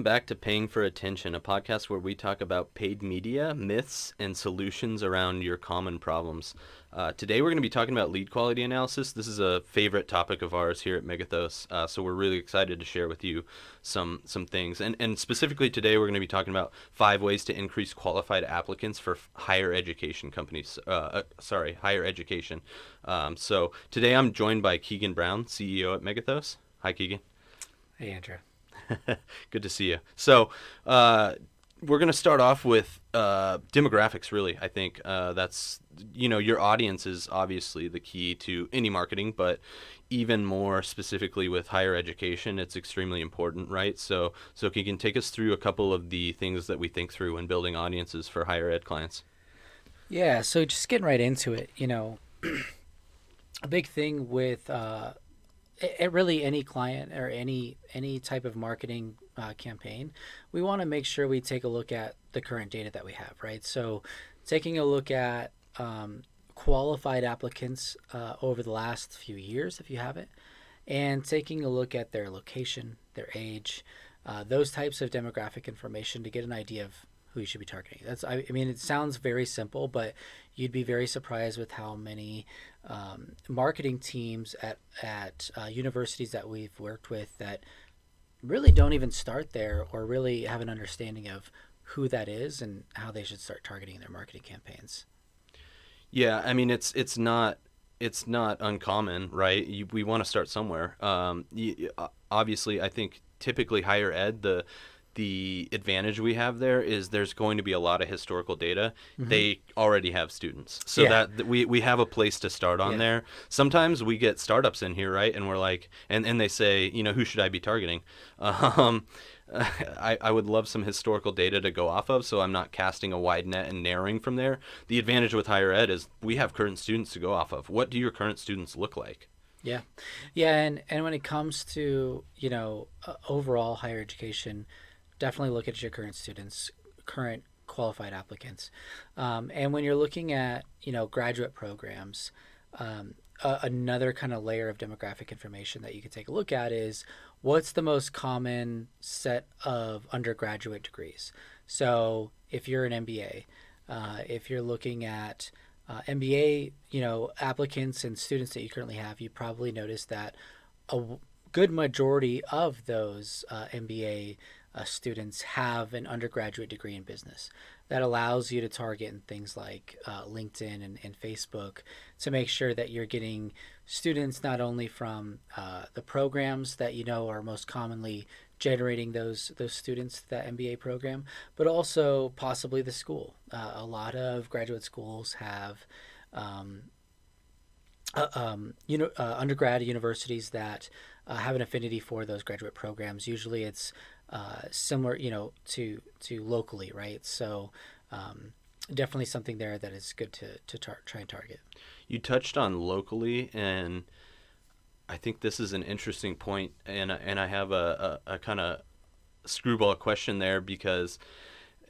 Welcome back to Paying for Attention, a podcast where we talk about paid media, myths, and solutions around your common problems. Uh, today we're going to be talking about lead quality analysis. This is a favorite topic of ours here at Megethos, uh, so we're really excited to share with you some some things. And and specifically today we're going to be talking about five ways to increase qualified applicants for higher education companies. Uh, uh sorry, higher education. Um, so today I'm joined by Keegan Brown, CEO at Megethos. Hi, Keegan. Hey, Andrew. Good to see you. So, uh, we're going to start off with uh, demographics. Really, I think uh, that's you know your audience is obviously the key to any marketing, but even more specifically with higher education, it's extremely important, right? So, so can you take us through a couple of the things that we think through when building audiences for higher ed clients? Yeah. So just getting right into it, you know, a big thing with uh, it, really any client or any any type of marketing uh, campaign, we want to make sure we take a look at the current data that we have, right? So, taking a look at um, qualified applicants uh, over the last few years, if you have it, and taking a look at their location, their age, uh, those types of demographic information to get an idea of who you should be targeting. That's I, I mean it sounds very simple, but you'd be very surprised with how many um, marketing teams at at uh, universities that we've worked with that really don't even start there or really have an understanding of who that is and how they should start targeting their marketing campaigns. Yeah, I mean it's it's not it's not uncommon, right? You, we want to start somewhere. Um, you, obviously, I think typically higher ed the the advantage we have there is there's going to be a lot of historical data. Mm-hmm. They already have students, so yeah. that we we have a place to start on yeah. there. Sometimes we get startups in here, right? And we're like, and and they say, you know, who should I be targeting? Um, I, I would love some historical data to go off of, so I'm not casting a wide net and narrowing from there. The advantage with higher ed is we have current students to go off of. What do your current students look like? Yeah, yeah, and and when it comes to you know uh, overall higher education definitely look at your current students, current qualified applicants. Um, and when you're looking at, you know, graduate programs, um, another kind of layer of demographic information that you can take a look at is what's the most common set of undergraduate degrees. So if you're an MBA, uh, if you're looking at uh, MBA, you know, applicants and students that you currently have, you probably notice that a good majority of those uh, MBA uh, students have an undergraduate degree in business. That allows you to target in things like uh, LinkedIn and, and, Facebook to make sure that you're getting students not only from uh, the programs that you know are most commonly generating those those students that MBA program, but also possibly the school. Uh, a lot of graduate schools have. Um, uh, um, you know, uh, undergrad universities that uh, have an affinity for those graduate programs. Usually, it's uh, similar, you know, to to locally, right? So um, definitely something there that is good to to tar- try and target. You touched on locally, and I think this is an interesting point, and and I have a, a, a kind of screwball question there because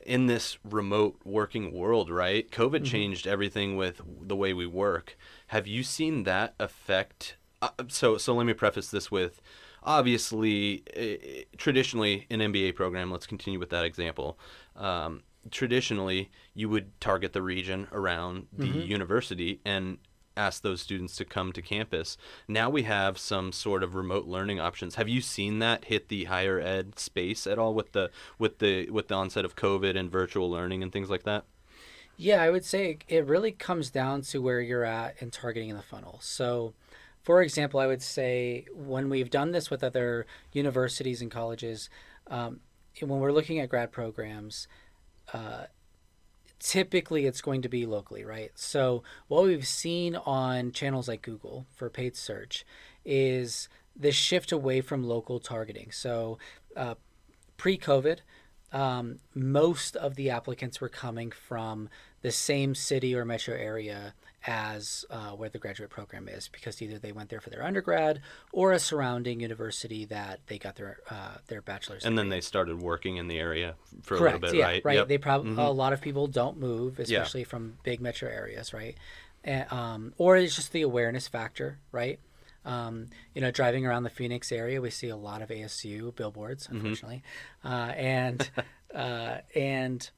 in this remote working world, right? COVID mm-hmm. changed everything with the way we work. Have you seen that affect? Uh, so so let me preface this with obviously, uh, traditionally, an MBA program, let's continue with that example. Um, traditionally, you would target the region around the mm-hmm. university and ask those students to come to campus. Now we have some sort of remote learning options. Have you seen that hit the higher ed space at all with the with the with the onset of COVID and virtual learning and things like that? Yeah, I would say it really comes down to where you're at and targeting in the funnel. So for example, I would say when we've done this with other universities and colleges, um, when we're looking at grad programs, uh, typically it's going to be locally, right? So what we've seen on channels like Google for paid search is this shift away from local targeting. So uh, pre-COVID, um, most of the applicants were coming from the same city or metro area as uh, where the graduate program is because either they went there for their undergrad or a surrounding university that they got their uh, their bachelor's. And degree. then they started working in the area for Correct, a little bit, yeah, right? Right. Yep. They probably mm-hmm. a lot of people don't move, especially yeah. from big metro areas, right? And, um, or it's just the awareness factor, right? Um, you know, driving around the Phoenix area, we see a lot of ASU billboards, unfortunately, mm-hmm. uh, and uh, and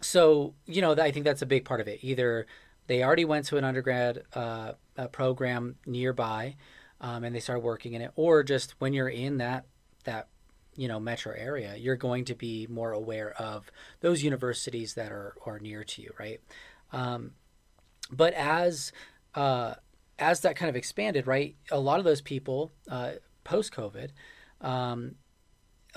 so you know, I think that's a big part of it. Either they already went to an undergrad uh, program nearby, um, and they started working in it, or just when you're in that that you know metro area, you're going to be more aware of those universities that are are near to you, right? Um, but as uh, as that kind of expanded, right, a lot of those people uh, post COVID, um,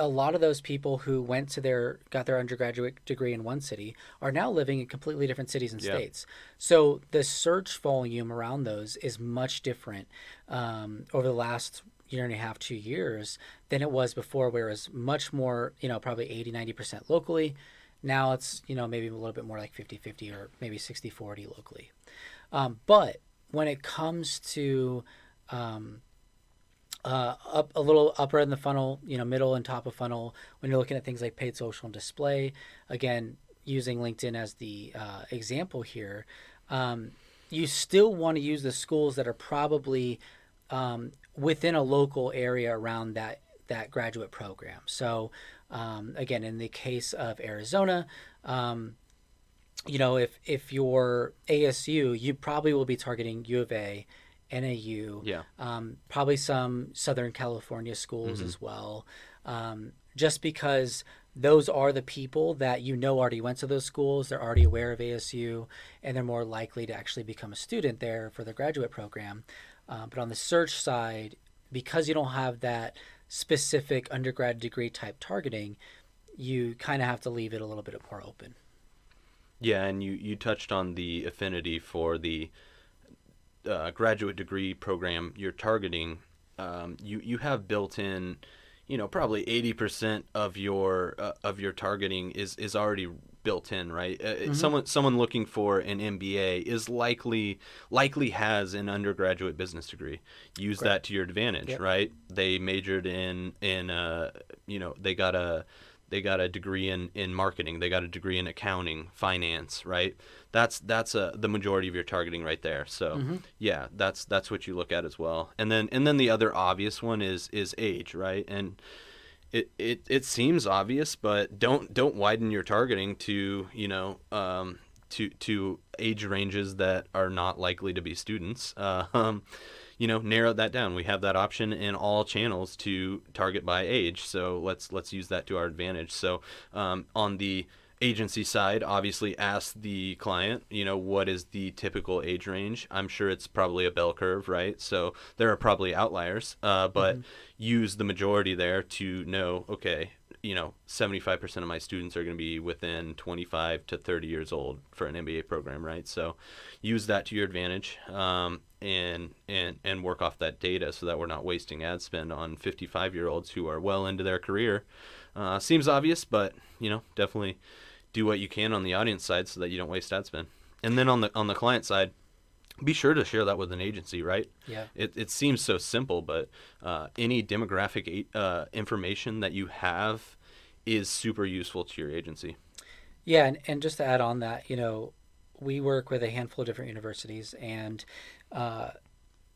a lot of those people who went to their got their undergraduate degree in one city are now living in completely different cities and yeah. states. So the search volume around those is much different um, over the last year and a half, two years than it was before, where it was much more, you know, probably 80, 90% locally. Now it's, you know, maybe a little bit more like 50 50 or maybe 60 40 locally. Um, but when it comes to um, uh, up a little upper in the funnel, you know, middle and top of funnel, when you're looking at things like paid social and display, again, using LinkedIn as the uh, example here, um, you still want to use the schools that are probably um, within a local area around that that graduate program. So, um, again, in the case of Arizona, um, you know, if if you're ASU, you probably will be targeting U of A, NAU, yeah, um, probably some Southern California schools mm-hmm. as well, um, just because those are the people that you know already went to those schools. They're already aware of ASU, and they're more likely to actually become a student there for the graduate program. Uh, but on the search side, because you don't have that specific undergrad degree type targeting, you kind of have to leave it a little bit more open. Yeah, and you, you touched on the affinity for the uh, graduate degree program you're targeting. Um, you you have built in, you know, probably eighty percent of your uh, of your targeting is is already built in, right? Uh, mm-hmm. Someone someone looking for an MBA is likely likely has an undergraduate business degree. Use Correct. that to your advantage, yep. right? They majored in in uh, you know they got a they got a degree in, in marketing they got a degree in accounting finance right? That's that's a, the majority of your targeting right there. So mm-hmm. yeah that's that's what you look at as well. And then and then the other obvious one is is age right? And it, it, it seems obvious but don't don't widen your targeting to you know um, to to age ranges that are not likely to be students. Uh, um, you know narrow that down. We have that option in all channels to target by age. So let's let's use that to our advantage. So um, on the agency side obviously ask the client you know what is the typical age range i'm sure it's probably a bell curve right so there are probably outliers uh, but mm-hmm. use the majority there to know okay you know 75% of my students are going to be within 25 to 30 years old for an mba program right so use that to your advantage um, and and and work off that data so that we're not wasting ad spend on 55 year olds who are well into their career uh, seems obvious but you know definitely do what you can on the audience side so that you don't waste ad spend and then on the on the client side be sure to share that with an agency, right? Yeah. It, it seems so simple, but uh, any demographic uh, information that you have is super useful to your agency. Yeah, and, and just to add on that, you know, we work with a handful of different universities, and uh,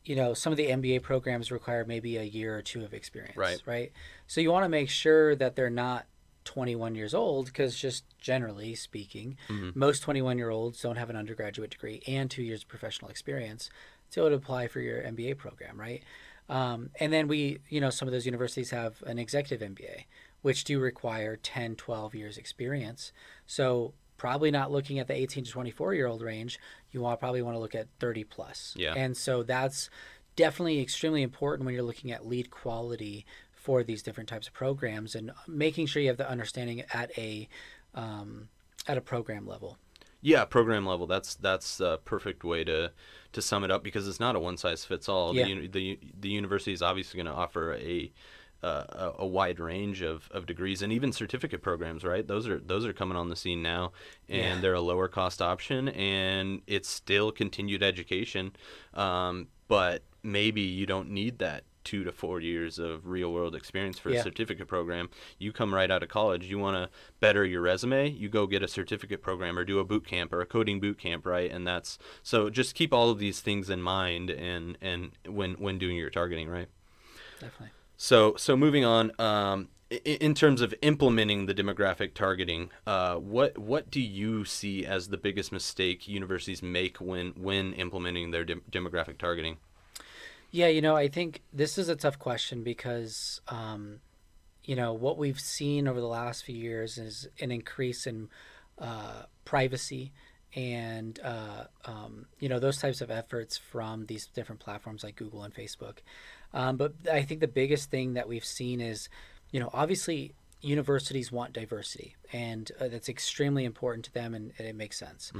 you know, some of the MBA programs require maybe a year or two of experience, right? Right. So you want to make sure that they're not 21 years old because just generally speaking mm-hmm. most 21 year olds don't have an undergraduate degree and two years of professional experience to apply for your mba program right um, and then we you know some of those universities have an executive mba which do require 10 12 years experience so probably not looking at the 18 to 24 year old range you want probably want to look at 30 plus yeah and so that's definitely extremely important when you're looking at lead quality for these different types of programs and making sure you have the understanding at a um, at a program level. Yeah, program level. That's that's a perfect way to to sum it up because it's not a one size fits all. Yeah. The, the the university is obviously going to offer a uh, a, wide range of, of degrees and even certificate programs, right? Those are those are coming on the scene now, and yeah. they're a lower cost option, and it's still continued education, um, but maybe you don't need that two to four years of real world experience for Yeah. a certificate program. You come right out of college, you want to better your resume, you go get a certificate program or do a boot camp or a coding boot camp, right? And that's so just keep all of these things in mind and and when when doing your targeting, right? Definitely. So, so moving on, um, in terms of implementing the demographic targeting, uh, what what do you see as the biggest mistake universities make when when implementing their dem- demographic targeting? Yeah, you know, I think this is a tough question because, um, you know, what we've seen over the last few years is an increase in uh, privacy and, uh, um, you know, those types of efforts from these different platforms like Google and Facebook. Um, but I think the biggest thing that we've seen is, you know, obviously universities want diversity and uh, that's extremely important to them and, and it makes sense.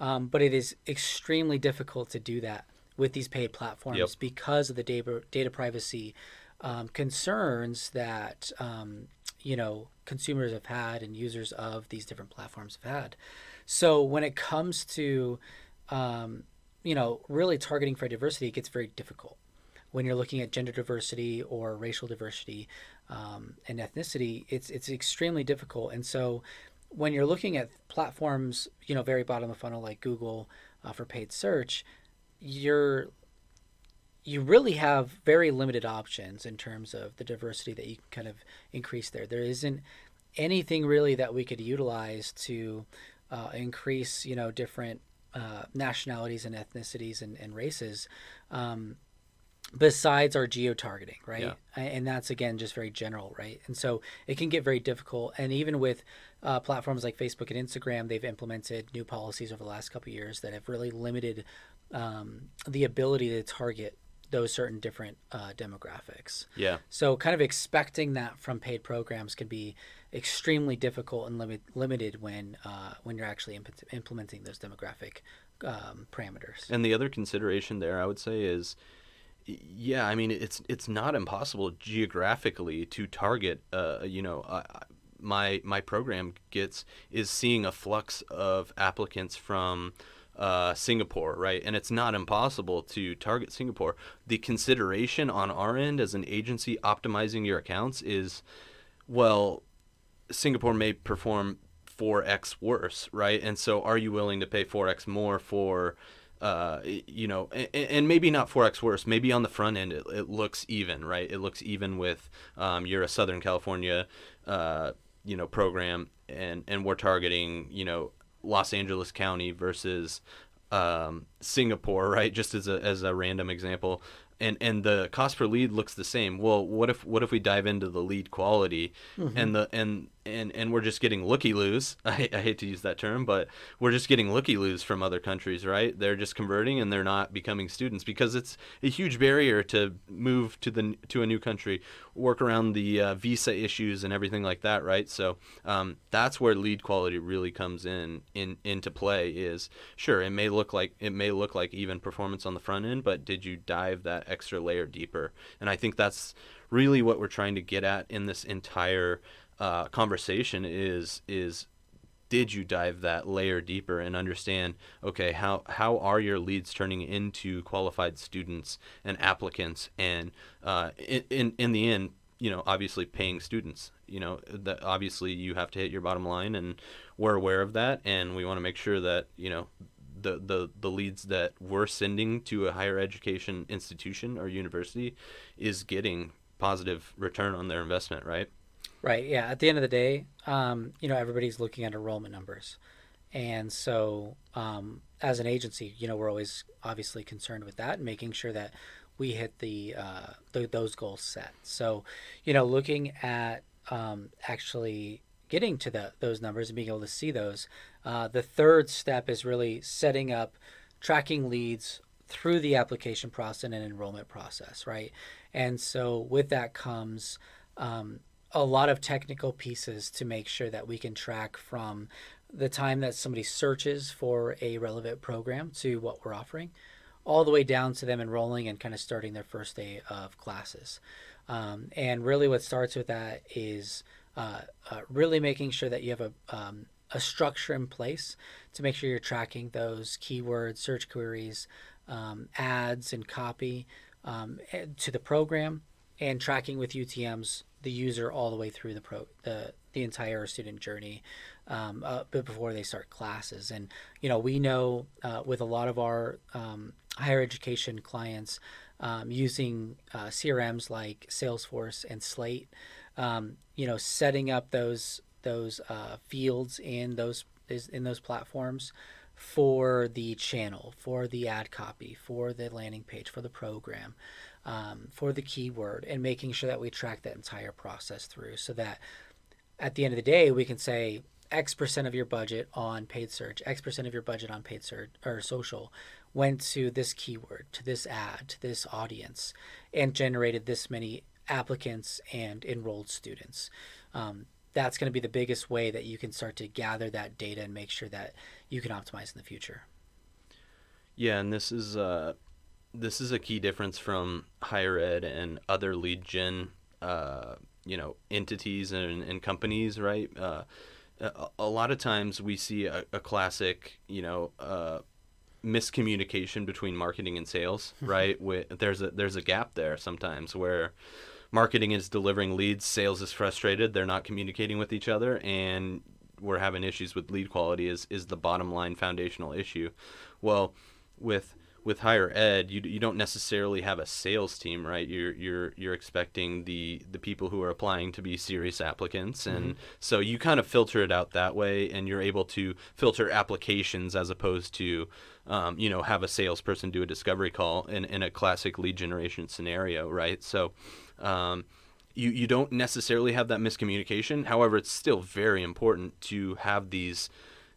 Um, but it is extremely difficult to do that with these paid platforms Yep. because of the data, data privacy um, concerns that um, you know consumers have had and users of these different platforms have had. So when it comes to um, you know really targeting for diversity, it gets very difficult when you're looking at gender diversity or racial diversity um, and ethnicity. It's it's extremely difficult, and so when you're looking at platforms, you know, very bottom of funnel like Google uh, for paid search, you're you really have very limited options in terms of the diversity that you can kind of increase there. There isn't anything really that we could utilize to uh, increase, you know, different uh, nationalities and ethnicities and, and races. Um, besides our geo targeting right? Yeah. and that's again just very general right? And so it can get very difficult. And even with uh, platforms like facebook and instagram they've implemented new policies over the last couple of years that have really limited um, the ability to target those certain different uh, demographics. Yeah, so kind of expecting that from paid programs can be extremely difficult and limit, limited when uh, when you're actually imp- implementing those demographic um, parameters. And the other consideration there, I would say, is yeah, I mean it's it's not impossible geographically to target. Uh, you know, I, I- my my program gets is seeing a flux of applicants from uh, Singapore, right? And it's not impossible to target Singapore. The consideration on our end as an agency optimizing your accounts is, well, Singapore may perform 4x worse, right? And so are you willing to pay 4x more for uh, you know, and, and maybe not 4x worse. Maybe on the front end, it, it looks even, right? It looks even with um, you're a Southern California, uh, you know, program, and and we're targeting, you know, Los Angeles County versus um, Singapore, right? Just as a as a random example, and and the cost per lead looks the same. Well, what if what if we dive into the lead quality, and the and and and we're just getting looky loos. I, I hate to use that term, but we're just getting looky loos from other countries, right? They're just converting and they're not becoming students because it's a huge barrier to move to the to a new country, work around the uh, visa issues and everything like that, right? So um, that's where lead quality really comes in in into play. Is sure it may look like it may look like even performance on the front end, but did you dive that extra layer deeper? And I think that's really what we're trying to get at in this entire uh, conversation is is did you dive that layer deeper and understand okay how how are your leads turning into qualified students and applicants and uh, in, in in the end you know obviously paying students you know that obviously you have to hit your bottom line and we're aware of that and we want to make sure that you know the, the, the leads that we're sending to a higher education institution or university is getting positive return on their investment right Right. Yeah. At the end of the day, um, you know, everybody's looking at enrollment numbers, and so um, as an agency, you know, we're always obviously concerned with that and making sure that we hit the, uh, th those goals set. So, you know, looking at um, actually getting to the, those numbers and being able to see those, uh, the third step is really setting up tracking leads through the application process and enrollment process, right? And so with that comes um, a lot of technical pieces to make sure that we can track from the time that somebody searches for a relevant program to what we're offering, all the way down to them enrolling and kind of starting their first day of classes. Um, and really, what starts with that is uh, uh, really making sure that you have a um, a structure in place to make sure you're tracking those keywords, search queries, um, ads, and copy um, to the program and tracking with UTM's the user all the way through the pro the the entire student journey um, uh, before they start classes. And you know, we know uh, with a lot of our um, higher education clients um, using uh, CRMs like Salesforce and Slate, um, you know, setting up those those uh, fields in those in those platforms for the channel, for the ad copy, for the landing page, for the program, um, for the keyword, and making sure that we track that entire process through so that at the end of the day, we can say X percent of your budget on paid search, X percent of your budget on paid search or social went to this keyword, to this ad, to this audience, and generated this many applicants and enrolled students. Um, that's going to be the biggest way that you can start to gather that data and make sure that you can optimize in the future. Yeah, and this is uh, this is a key difference from higher ed and other lead gen, uh, you know, entities and, and companies, right? Uh, a, a, lot of times we see a, a classic, you know, uh, miscommunication between marketing and sales, right? With, there's a there's a gap there sometimes where marketing is delivering leads, sales is frustrated, they're not communicating with each other, and we're having issues with lead quality is is the bottom line foundational issue. Well, with with higher ed, you, you don't necessarily have a sales team, right? You're you're you're expecting the the people who are applying to be serious applicants, and mm-hmm. so you kind of filter it out that way, and you're able to filter applications as opposed to, um, you know, have a salesperson do a discovery call in in a classic lead generation scenario, right? So. Um, you, you don't necessarily have that miscommunication. However, it's still very important to have these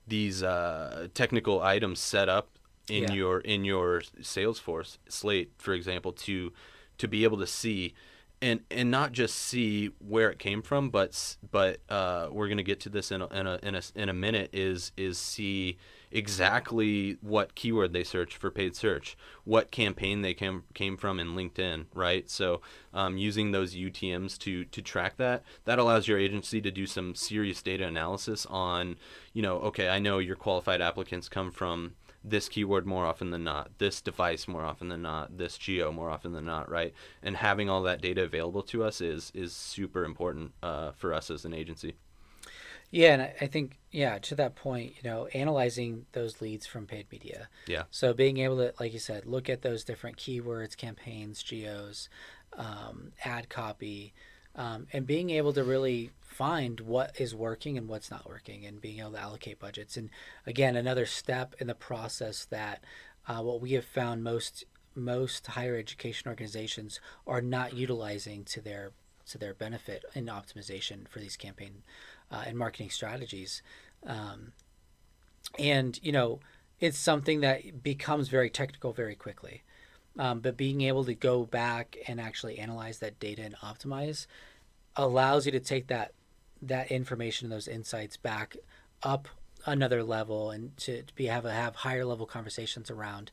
these uh, technical items set up in yeah. your in your Salesforce slate, for example, to to be able to see and and not just see where it came from, but but uh, we're gonna get to this in a, in a in a in a minute. Is is see exactly what keyword they search for paid search, what campaign they came came from in LinkedIn, right? So um, using those UTM's to to track that, that allows your agency to do some serious data analysis on, you know, okay, I know your qualified applicants come from this keyword more often than not, this device more often than not, this geo more often than not, right? And having all that data available to us is is super important uh, for us as an agency. Yeah, and I think yeah, to that point, you know, analyzing those leads from paid media. Yeah. So being able to, like you said, look at those different keywords, campaigns, geos, um, ad copy, um, and being able to really find what is working and what's not working and being able to allocate budgets. And again another step in the process that uh, what we have found most most higher education organizations are not utilizing to their to their benefit in optimization for these campaign uh, and marketing strategies. Um, and you know it's something that becomes very technical very quickly um, but being able to go back and actually analyze that data and optimize allows you to take that that information and those insights back up another level and to, to be have a, have higher level conversations around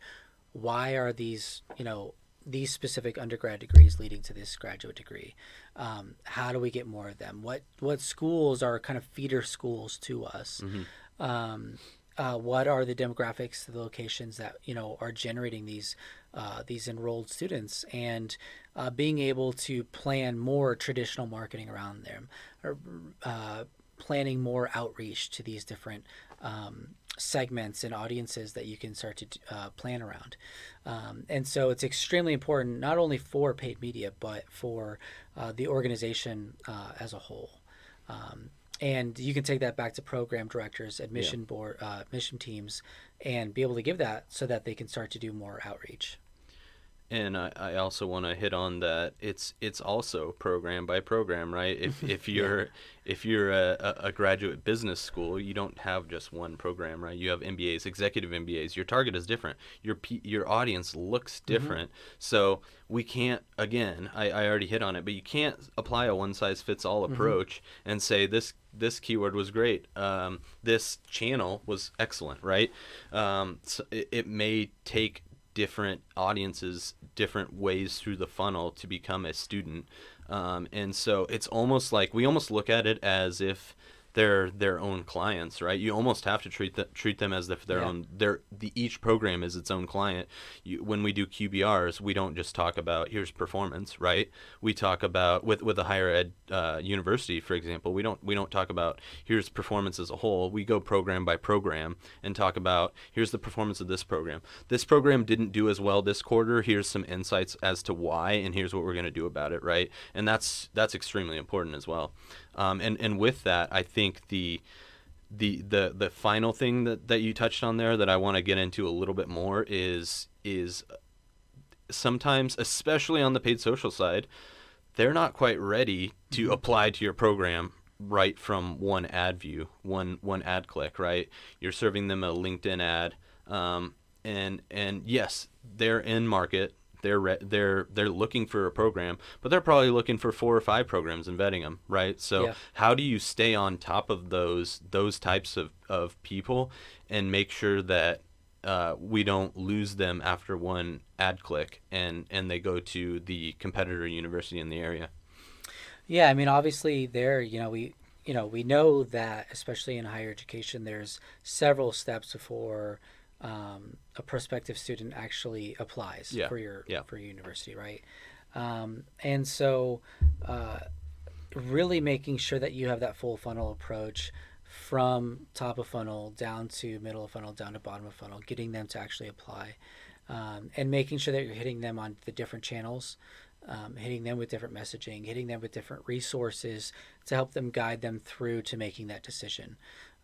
why are these you know these specific undergrad degrees leading to this graduate degree? Um, how do we get more of them? What what schools are kind of feeder schools to us? Mm-hmm. um, uh, what are the demographics the locations that you know are generating these uh, these enrolled students and uh, being able to plan more traditional marketing around them or uh, planning more outreach to these different um, segments and audiences that you can start to uh, plan around. Um, and so it's extremely important not only for paid media but for uh, the organization as a whole. Um, and you can take that back to program directors, admission yeah. board, uh, admission teams, and be able to give that so that they can start to do more outreach and I, I also want to hit on that it's it's also program by program right if if you're yeah. if you're a, a graduate business school you don't have just one program right you have MBAs executive MBAs your target is different your your audience looks mm-hmm. different mm-hmm. so we can't again I, I already hit on it but you can't apply a one size fits all mm-hmm. approach mm-hmm. and say this this keyword was great um, this channel was excellent right um, so it, it may take different audiences, different ways through the funnel to become a student. Um, and so it's almost like we almost look at it as if they're their own clients, right? You almost have to treat the, treat them as if their Yeah. own. Their the each program is its own client. You, when we do QBRs, we don't just talk about here's performance, right? We talk about with with a higher ed uh, university, for example. We don't we don't talk about here's performance as a whole. We go program by program and talk about here's the performance of this program. This program didn't do as well this quarter. Here's some insights as to why, and here's what we're going to do about it, right? And that's that's extremely important as well. Um, and and with that, I think the the the the final thing that, that you touched on there that I want to get into a little bit more is is sometimes, especially on the paid social side, they're not quite ready to apply to your program right from one ad view, one one ad click, right? You're serving them a LinkedIn ad, um, and and yes, they're in market. They're re- they're they're looking for a program, but they're probably looking for four or five programs and vetting them, right? So Yeah. how do you stay on top of those those types of, of people and make sure that uh, we don't lose them after one ad click and and they go to the competitor university in the area Yeah, I mean, obviously, there, you know, we, you know, we know that, especially in higher education, there's several steps before um, a prospective student actually applies Yeah, for your yeah. for your university, right? Um, and so, uh, really making sure that you have that full funnel approach from top of funnel down to middle of funnel down to bottom of funnel, getting them to actually apply, um, and making sure that you're hitting them on the different channels um, hitting them with different messaging, hitting them with different resources to help them guide them through to making that decision.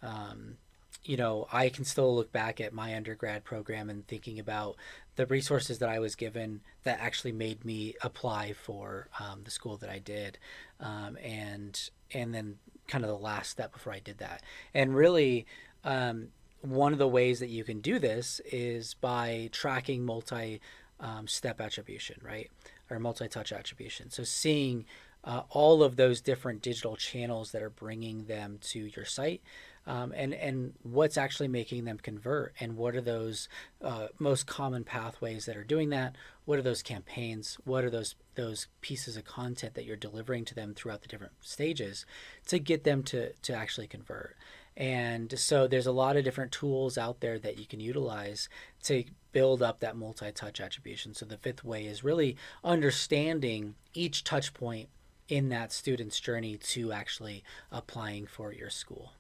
Um, you know, I can still look back at my undergrad program and thinking about the resources that I was given that actually made me apply for um, the school that I did, um, and and then kind of the last step before I did that. And really, um, one of the ways that you can do this is by tracking multi um, step attribution, right? Or multi touch attribution. So seeing uh, all of those different digital channels that are bringing them to your site. Um, and and what's actually making them convert, and what are those uh, most common pathways that are doing that? What are those campaigns? What are those those pieces of content that you're delivering to them throughout the different stages to get them to to actually convert? And so there's a lot of different tools out there that you can utilize to build up that multi-touch attribution. So the fifth way is really understanding each touch point in that student's journey to actually applying for your school.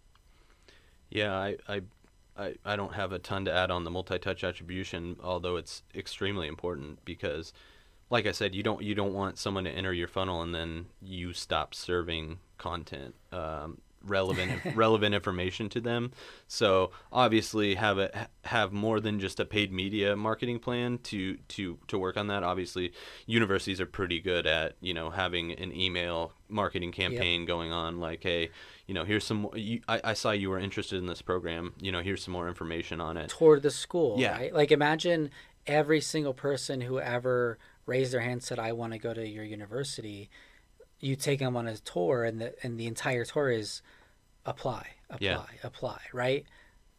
Yeah, I, I, I, I don't have a ton to add on the multi-touch attribution, although it's extremely important because, like I said, you don't you don't want someone to enter your funnel and then you stop serving content, um, relevant relevant information to them. So obviously have a have more than just a paid media marketing plan to to to work on that. Obviously, universities are pretty good at you know having an email marketing campaign going on like hey you know here's some you, I, I saw you were interested in this program you know here's some more information on it toward the school, Yeah. right? Like imagine every single person who ever raised their hand said, "I want to go to your university." You take them on a tour, and the and the entire tour is apply, apply, Yeah. apply. Right?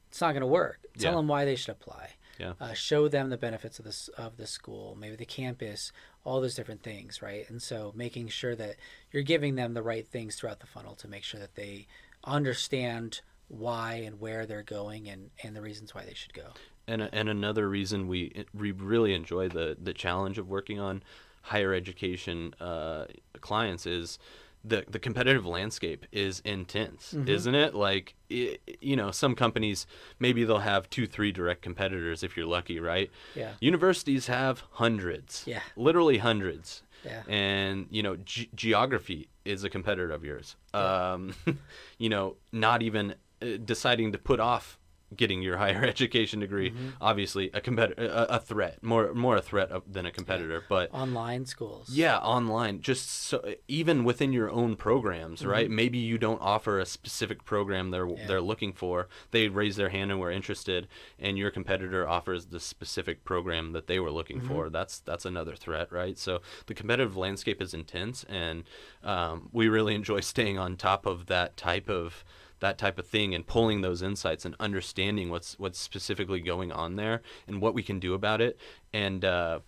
It's not going to work. Tell Yeah. them why they should apply. Yeah. Uh, show them the benefits of this of the school, maybe the campus, all those different things, right? And so making sure that you're giving them the right things throughout the funnel to make sure that they understand why and where they're going and, and the reasons why they should go. and and another reason we we really enjoy the the challenge of working on higher education uh, clients is the the competitive landscape is intense, isn't it? Like i you know, some companies maybe they'll have two, three direct competitors if you're lucky, right? Yeah. Universities have hundreds. Yeah. Literally hundreds. Yeah. And you know, ge- geography is a competitor of yours. Um, you know, not even uh, deciding to put off getting your higher education degree, Mm-hmm. obviously a competitor, a, a threat, more more a threat than a competitor. But Online schools. yeah, online, just so even within your own programs, right? Maybe you don't offer a specific program they're Mm-hmm. Yeah. they're looking for. They raise their hand and were interested, and your competitor offers the specific program that they were looking Mm-hmm. for. That's that's another threat, right? So the competitive landscape is intense, and um, we really enjoy staying on top of that type of that type of thing and pulling those insights and understanding what's what's specifically going on there and what we can do about it and uh,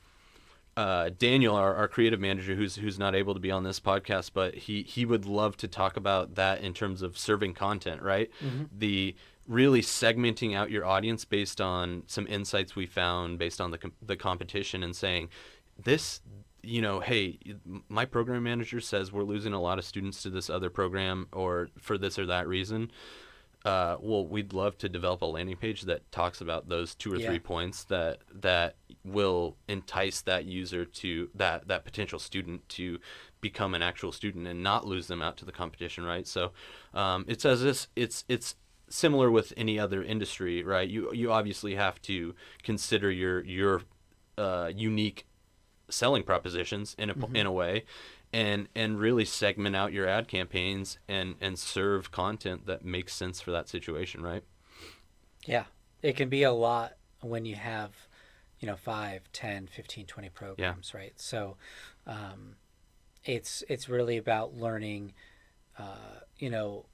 uh, Daniel, our, our creative manager, who's who's not able to be on this podcast, but he he would love to talk about that in terms of serving content, right? Mm-hmm. The really segmenting out your audience based on some insights we found based on the com- the competition and saying this you know hey my program manager says we're losing a lot of students to this other program or for this or that reason uh, well, we'd love to develop a landing page that talks about those two or Yeah. three points that that will entice that user to that that potential student to become an actual student and not lose them out to the competition, right? So um, it's as this it's it's similar with any other industry, right? You you obviously have to consider your your uh, unique selling propositions in a in a way and and really segment out your ad campaigns and and serve content that makes sense for that situation right Yeah. It can be a lot when you have, you know, 5, 10, 15, 20 programs, right? So um, it's it's really about learning, uh, you know,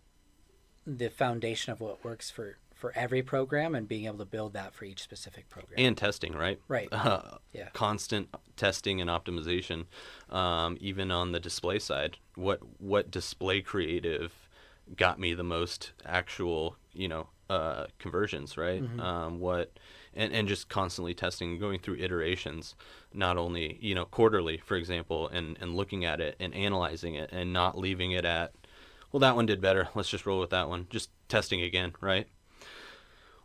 the foundation of what works for, for every program and being able to build that for each specific program. and testing right? Right. uh, Yeah. constant testing and optimization um, even on the display side. What what display creative got me the most actual you know uh, conversions right? Um, what and, and just constantly testing going through iterations not only you know quarterly for example and and looking at it and analyzing it and not leaving it at well that one did better. Let's just roll with that one. Just testing again right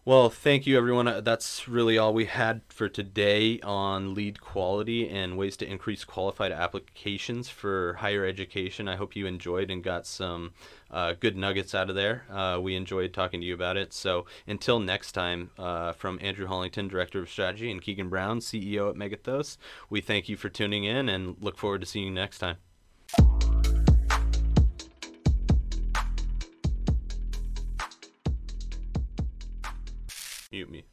well, thank you, everyone. Uh, That's really all we had for today on lead quality and ways to increase qualified applications for higher education. I hope you enjoyed and got some uh, good nuggets out of there. Uh, we enjoyed talking to you about it. So until next time, uh, from Andrew Hollington, Director of Strategy, and Keegan Brown, CEO at Megethos, we thank you for tuning in and look forward to seeing you next time. Mute me.